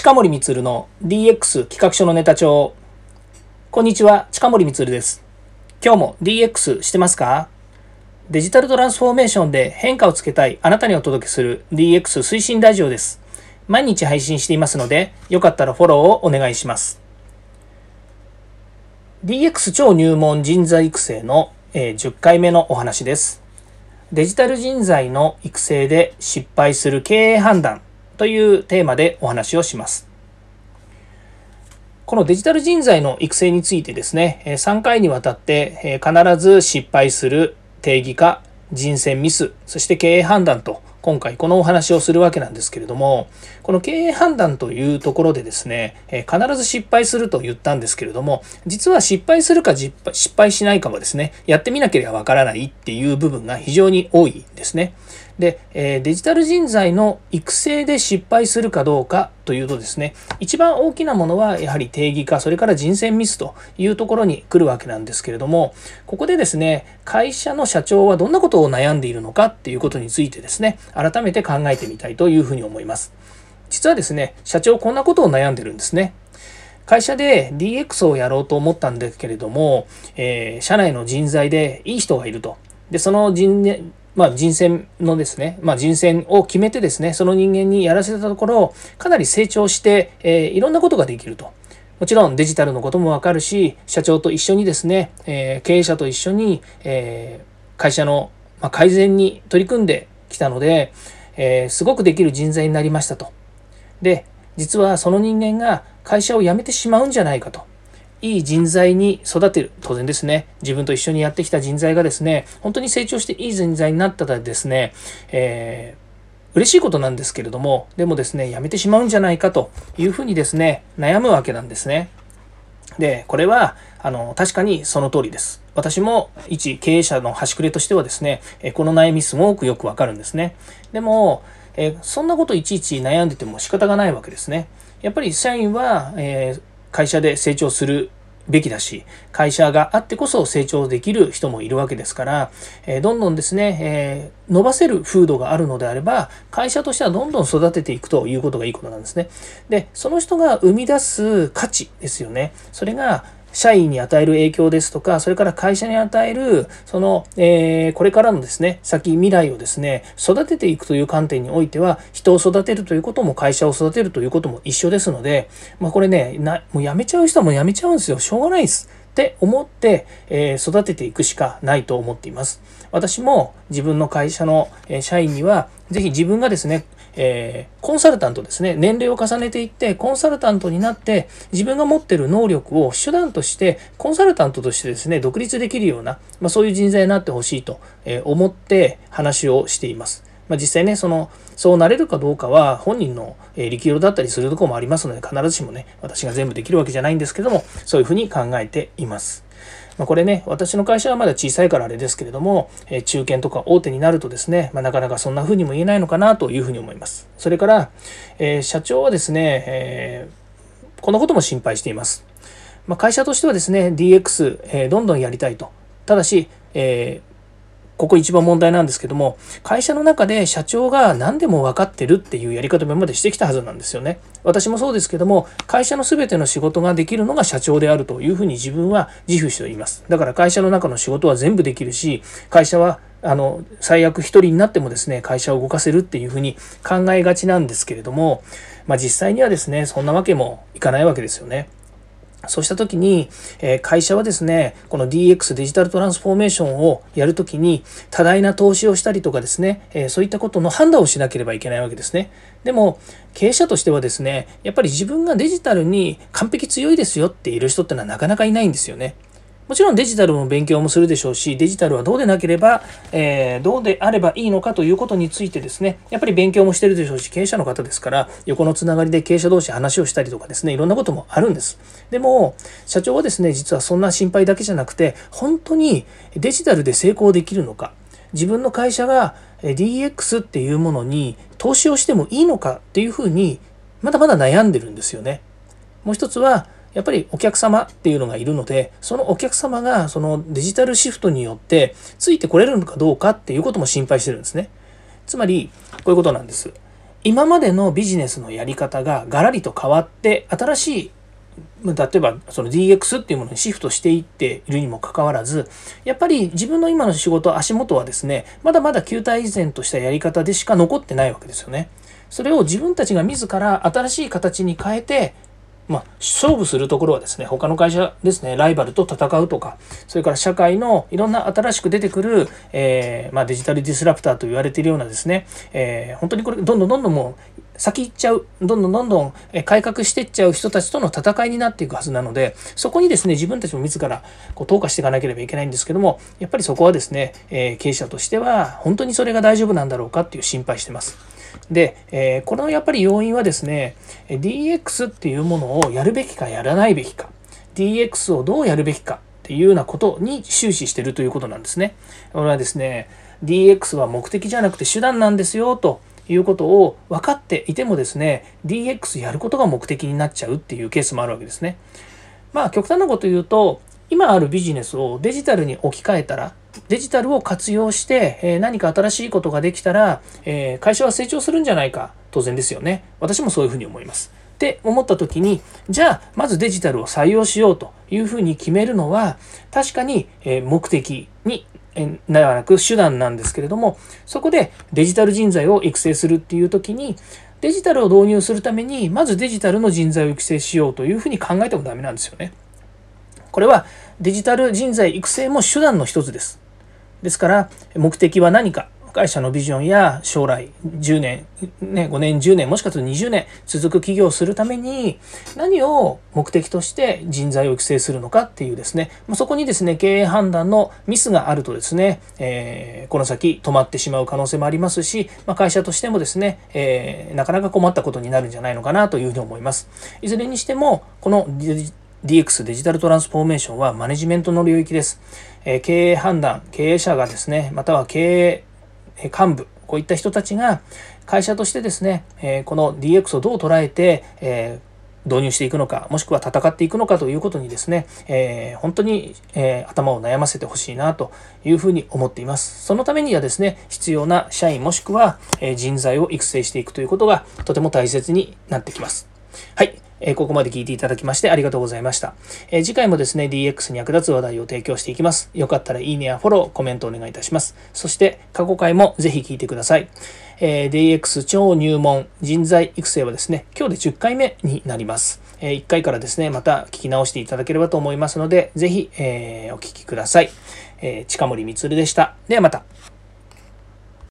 近森光の DX 企画書のネタ帳。こんにちは、近森光です。今日も DX してますか？デジタルトランスフォーメーションで変化をつけたいあなたにお届けする DX 推進ラジオです。毎日配信していますので、よかったらフォローをお願いします。DX 超入門人材育成の、え10回目のお話です。デジタル人材の育成で失敗する経営判断というテーマでお話をします。このデジタル人材の育成についてですね、3回にわたって必ず失敗する定義化、人選ミス、そして経営判断と今回このお話をするわけなんですけれども、この経営判断というところでですね、え必ず失敗すると言ったんですけれども、実は失敗するか失敗しないかはですね、やってみなければわからないっていう部分が非常に多いんですね。で、えデジタル人材の育成で失敗するかどうかというとですね、一番大きなものはやはり定義化、それから人選ミスというところに来るわけなんですけれども、ここでですね、会社の社長はどんなことを悩んでいるのかっていうことについてですね、改めて考えてみたいというふうに思います。実はですね、社長こんなことを悩んでるんですね。会社で DX をやろうと思ったんですけれども、えー、社内の人材でいい人がいると。で、その人、まあ、人選のですね、まあ、人選を決めてですね、その人間にやらせたところ、かなり成長して、えー、いろんなことができると。もちろんデジタルのこともわかるし、社長と一緒にですね、えー、経営者と一緒に、えー、会社の改善に取り組んできたので、えすごくできる人材になりましたと。で、実はその人間が会社を辞めてしまうんじゃないかと。いい人材に育てる。当然ですね。自分と一緒にやってきた人材がですね、本当に成長していい人材になったらですね、えー、嬉しいことなんですけれども、でもですね、辞めてしまうんじゃないかというふうにですね、悩むわけなんですね。で、これは、あの、確かにその通りです。私も一経営者の端くれとしてはですね、この悩みすごくよくわかるんですね。でも、えそんなこといちいち悩んでても仕方がないわけですね。やっぱり社員は、え、会社で成長するべきだし、会社があってこそ成長できる人もいるわけですから、え、どんどんですね、え、伸ばせる風土があるのであれば、会社としてはどんどん育てていくということがいいことなんですね。で、その人が生み出す価値ですよね。それが、社員に与える影響ですとか、それから会社に与える、その、えー、これからのですね、先未来をですね、育てていくという観点においては、人を育てるということも会社を育てるということも一緒ですので、まあこれね、なもう辞めちゃう人はもう辞めちゃうんですよ。しょうがないです。って思って、えー、育てていくしかないと思っています。私も自分の会社の社員には、ぜひ自分がですね、えー、コンサルタントですね、年齢を重ねていって、コンサルタントになって、自分が持ってる能力を手段として、コンサルタントとしてですね、独立できるような、まあ、そういう人材になってほしいと思って話をしています。まあ、実際ね、その、そうなれるかどうかは本人の力量だったりするとこもありますので、必ずしもね、私が全部できるわけじゃないんですけども、そういうふうに考えています。まあ、これね、私の会社はまだ小さいからあれですけれども、え中堅とか大手になるとですね、まあ、なかなかそんな風にも言えないのかなというふうに思います。それから、え社長はですね、えー、このことも心配しています。まあ、会社としてはですね、DX、え、どんどんやりたいと。ただし、えーここ一番問題なんですけども、会社の中で社長が何でも分かってるっていうやり方今までしてきたはずなんですよね。私もそうですけども、会社の全ての仕事ができるのが社長であるというふうに自分は自負しています。だから会社の中の仕事は全部できるし、会社はあの最悪一人になってもですね会社を動かせるっていうふうに考えがちなんですけれども、まあ、実際にはですねそんなわけもいかないわけですよね。そうした時に、え会社はですね、この DX デジタルトランスフォーメーションをやるときに多大な投資をしたりとかですね、えそういったことの判断をしなければいけないわけですね。でも、経営者としてはですね、やっぱり自分がデジタルに完璧強いですよっている人ってのはなかなかいないんですよね。もちろんデジタルも勉強もするでしょうし、デジタルはどうでなければ、えー、どうであればいいのかということについてですね、やっぱり勉強もしてるでしょうし、経営者の方ですから、横のつながりで経営者同士話をしたりとかですね、いろんなこともあるんです。でも、社長はですね、実はそんな心配だけじゃなくて、本当にデジタルで成功できるのか、自分の会社が DX っていうものに投資をしてもいいのかっていうふうに、まだまだ悩んでるんですよね。もう一つは、やっぱりお客様っていうのがいるので、そのお客様がそのデジタルシフトによってついてこれるのかどうかっていうことも心配してるんですね。つまり、こういうことなんです。今までのビジネスのやり方がガラリと変わって新しい例えばその DX っていうものにシフトしていっているにもかかわらずやっぱり自分の今の仕事足元はですねまだまだ旧体依然としたやり方でしか残ってないわけですよね。それを自分たちが自ら新しい形に変えてまあ、勝負するところはですね、他の会社ですね、ライバルと戦うとか、それから社会のいろんな新しく出てくる、えー、まあ、デジタルディスラプターと言われているようなですね、えー、本当にこれ、どんどんどんどんもう、先行っちゃう、どんどんどんどん改革していっちゃう人たちとの戦いになっていくはずなので、そこにですね、自分たちも自らこう投下していかなければいけないんですけども、やっぱりそこはですね、えー、経営者としては、本当にそれが大丈夫なんだろうかっていう心配してます。で、えー、このやっぱり要因はですね DX っていうものをやるべきかやらないべきか DX をどうやるべきかっていうようなことに終始してるということなんですね。これはですね DX は目的じゃなくて手段なんですよということを分かっていてもですね DX やることが目的になっちゃうっていうケースもあるわけですね。まあ極端なこと言うと今あるビジネスをデジタルに置き換えたらデジタルを活用して、え何か新しいことができたら、え会社は成長するんじゃないか当然ですよね私もそういうふうに思いますって思った時にじゃあまずデジタルを採用しようというふうに決めるのは確かに目的にではなく手段なんですけれどもそこでデジタル人材を育成するっていう時にデジタルを導入するためにまずデジタルの人材を育成しようというふうに考えてもダメなんですよね。これはデジタル人材育成も手段の一つです。ですから目的は何か会社のビジョンや将来10年、ね、5年10年もしかすると20年続く企業をするために何を目的として人材を育成するのかっていうですねそこにですね経営判断のミスがあるとですね、えー、この先止まってしまう可能性もありますし、まあ、会社としてもですね、えー、なかなか困ったことになるんじゃないのかなというふうに思います。いずれにしてもこの DX デジタルトランスフォーメーションはマネジメントの領域です。え経営判断、経営者がですね、または経営幹部、こういった人たちが会社としてですね、えこの DX をどう捉えて、え導入していくのか、もしくは戦っていくのかということにですね、えー、本当に、えー、頭を悩ませてほしいなというふうに思っています。そのためにはですね、必要な社員もしくは、え人材を育成していくということがとても大切になってきます。はい。えここまで聞いていただきましてありがとうございました。え次回もですね、DX に役立つ話題を提供していきます。よかったらいいねやフォロー、コメントお願いいたします。そして過去回もぜひ聞いてください。え DX 超入門人材育成はですね、今日で10回目になります。え1回からですね、また聞き直していただければと思いますので、ぜひ、えお聞きください。え近森光でした。ではまた。